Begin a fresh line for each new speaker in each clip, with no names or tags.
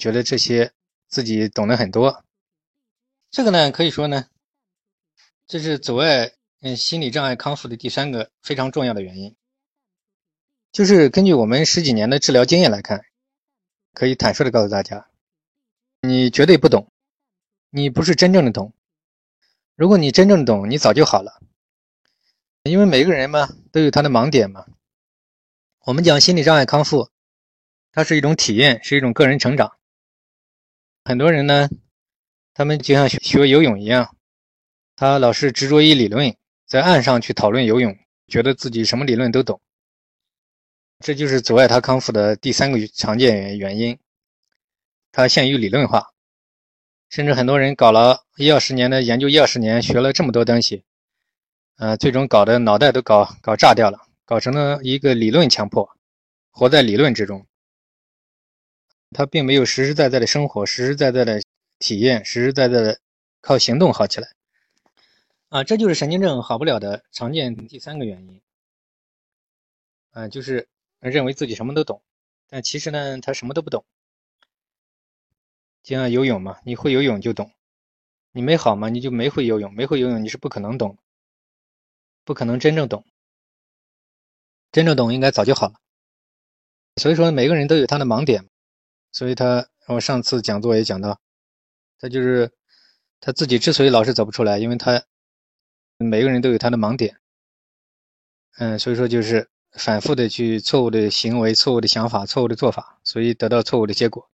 觉得这些自己懂得很多。这个呢，可以说呢，这是阻碍嗯心理障碍康复的第三个非常重要的原因。就是根据我们十几年的治疗经验来看，可以坦率的告诉大家，你绝对不懂，你不是真正的懂。如果你真正懂，你早就好了。因为每个人嘛都有他的盲点嘛。我们讲心理障碍康复，它是一种体验，是一种个人成长。很多人呢，他们就像学游泳一样，他老是执着于理论，在岸上去讨论游泳，觉得自己什么理论都懂。这就是阻碍他康复的第三个常见原因，他限于理论化，甚至很多人搞了一二十年的研究，一二十年学了这么多东西，呃，最终搞得脑袋都搞搞炸掉了，搞成了一个理论强迫，活在理论之中，他并没有实实在在的生活，实实在在的体验，实实在在的靠行动好起来，啊，这就是神经症好不了的常见第三个原因，啊，就是。认为自己什么都懂，但其实呢，他什么都不懂。就像游泳嘛，你会游泳就懂，你没好嘛，你就没会游泳，没会游泳你是不可能懂，不可能真正懂。真正懂应该早就好了。所以说，每个人都有他的盲点，所以他我上次讲座也讲到，他就是他自己之所以老是走不出来，因为他每个人都有他的盲点。嗯，所以说就是。反复的去错误的行为、错误的想法、错误的做法，所以得到错误的结果，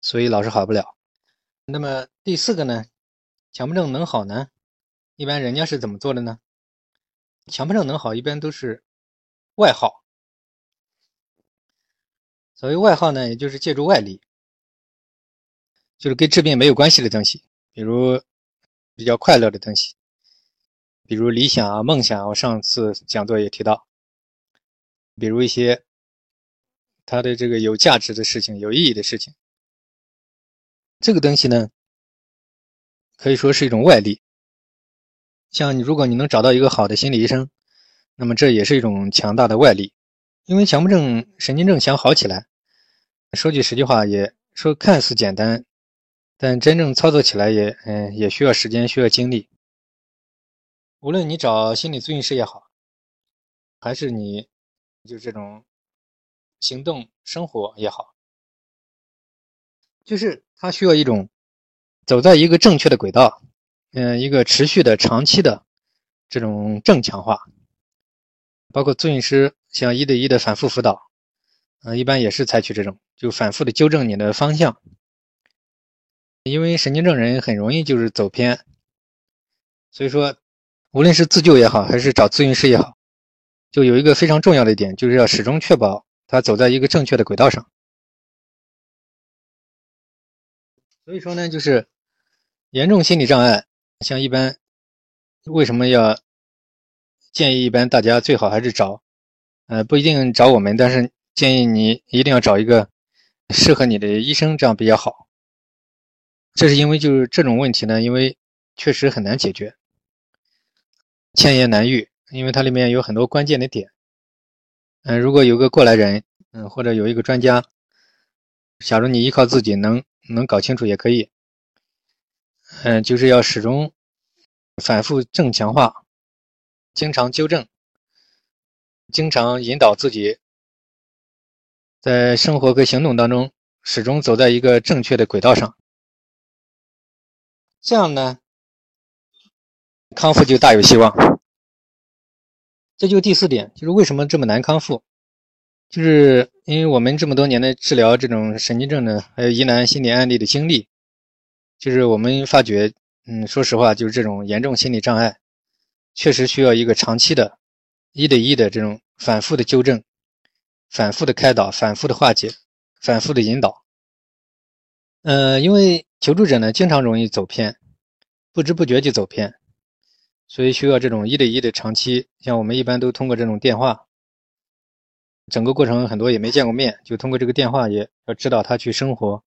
所以老是好不了。那么第四个呢？强迫症能好呢？一般人家是怎么做的呢？强迫症能好，一般都是外耗。所谓外耗呢，也就是借助外力，就是跟治病没有关系的东西，比如比较快乐的东西，比如理想啊、梦想。我上次讲座也提到。比如一些他的这个有价值的事情、有意义的事情，这个东西呢，可以说是一种外力。像你，如果你能找到一个好的心理医生，那么这也是一种强大的外力。因为强迫症、神经症想好起来，说句实际话，也说看似简单，但真正操作起来也，嗯，也需要时间、需要精力。无论你找心理咨询师也好，还是你。就这种行动生活也好，就是他需要一种走在一个正确的轨道，嗯，一个持续的、长期的这种正强化。包括咨询师像一对一的反复辅导，嗯，一般也是采取这种，就反复的纠正你的方向。因为神经症人很容易就是走偏，所以说，无论是自救也好，还是找咨询师也好。就有一个非常重要的一点，就是要始终确保他走在一个正确的轨道上。所以说呢，就是严重心理障碍，像一般为什么要建议一般大家最好还是找，呃，不一定找我们，但是建议你一定要找一个适合你的医生，这样比较好。这是因为就是这种问题呢，因为确实很难解决，千言难愈。因为它里面有很多关键的点，嗯，如果有个过来人，嗯，或者有一个专家，假如你依靠自己能能搞清楚也可以，嗯，就是要始终反复正强化，经常纠正，经常引导自己在生活和行动当中始终走在一个正确的轨道上，这样呢，康复就大有希望。这就第四点，就是为什么这么难康复，就是因为我们这么多年的治疗这种神经症呢，还有疑难心理案例的经历，就是我们发觉，嗯，说实话，就是这种严重心理障碍，确实需要一个长期的、一对一的这种反复的纠正、反复的开导、反复的化解、反复的引导。呃，因为求助者呢，经常容易走偏，不知不觉就走偏。所以需要这种一对一的长期，像我们一般都通过这种电话，整个过程很多也没见过面，就通过这个电话也要指导他去生活，